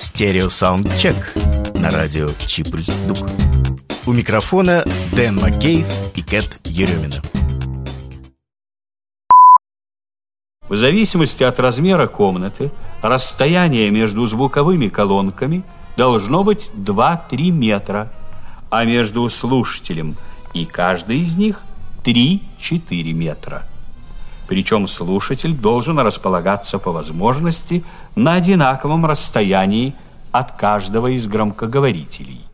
Стерео Саундчек на радио Чипль-Дук. У микрофона Дэн Маккейв и Кэт Еремина. В зависимости от размера комнаты, расстояние между звуковыми колонками должно быть 2-3 метра, а между слушателем и каждой из них 3-4 метра. Причем слушатель должен располагаться по возможности на одинаковом расстоянии от каждого из громкоговорителей.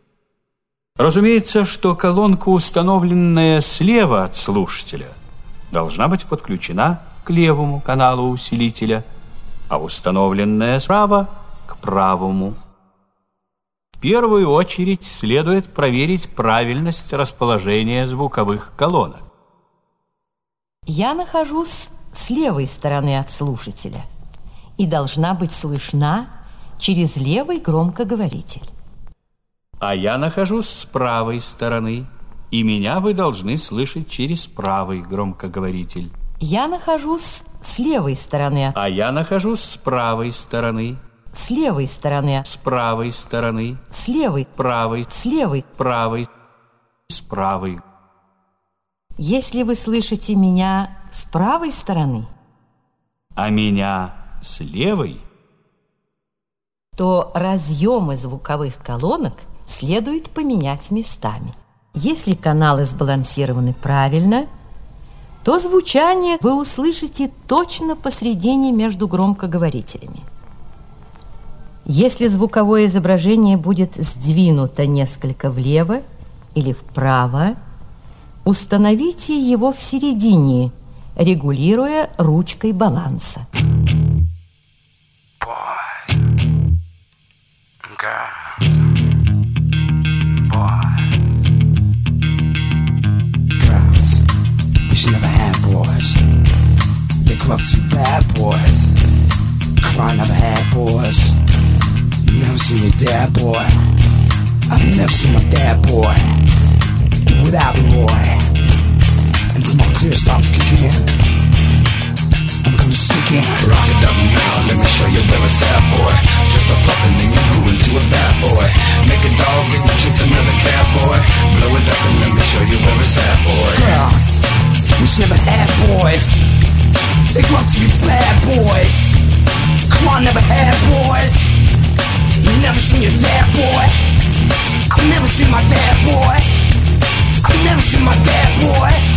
Разумеется, что колонка, установленная слева от слушателя, должна быть подключена к левому каналу усилителя, а установленная справа к правому. В первую очередь следует проверить правильность расположения звуковых колонок. Я нахожусь с левой стороны от слушателя и должна быть слышна через левый громкоговоритель. А я нахожусь с правой стороны, и меня вы должны слышать через правый громкоговоритель. Я нахожусь с левой стороны. А я нахожусь с правой стороны. С левой стороны. С правой стороны. С левой. Правой. С левой. Правой. С правой. Если вы слышите меня с правой стороны, а меня с левой, то разъемы звуковых колонок следует поменять местами. Если каналы сбалансированы правильно, то звучание вы услышите точно посредине между громкоговорителями. Если звуковое изображение будет сдвинуто несколько влево или вправо, установите его в середине, регулируя ручкой баланса. up to bad boys. Crying never had boys. Never seen your dad, boy. I've never seen my dad, boy. Without boy. into my stop kicking I'm gonna stick in. Rock it up now, let me show you where it's at, boy. Just a puffin' and you grew into a fat boy. Make a dog and you chase another cat, boy. Blow it up and let me show you where it's at, boy. Girls, we should never had boys. They grow up to be bad boys. Come on, never had boys. Never seen your dad, boy. I've never seen my dad, boy. I've never seen my dad, boy.